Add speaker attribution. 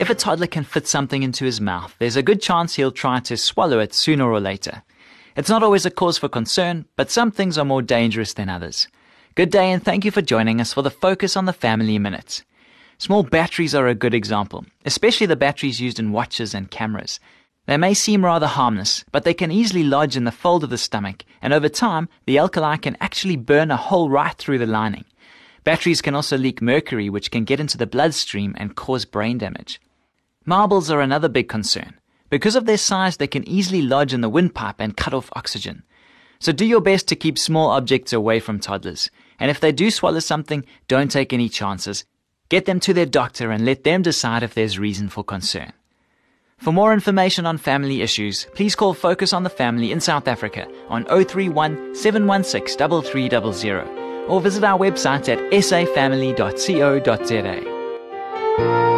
Speaker 1: If a toddler can fit something into his mouth, there's a good chance he'll try to swallow it sooner or later. It's not always a cause for concern, but some things are more dangerous than others. Good day and thank you for joining us for the Focus on the Family Minute. Small batteries are a good example, especially the batteries used in watches and cameras. They may seem rather harmless, but they can easily lodge in the fold of the stomach, and over time, the alkali can actually burn a hole right through the lining. Batteries can also leak mercury, which can get into the bloodstream and cause brain damage. Marbles are another big concern. Because of their size, they can easily lodge in the windpipe and cut off oxygen. So do your best to keep small objects away from toddlers. And if they do swallow something, don't take any chances. Get them to their doctor and let them decide if there's reason for concern. For more information on family issues, please call Focus on the Family in South Africa on 031 716 3300 or visit our website at safamily.co.za.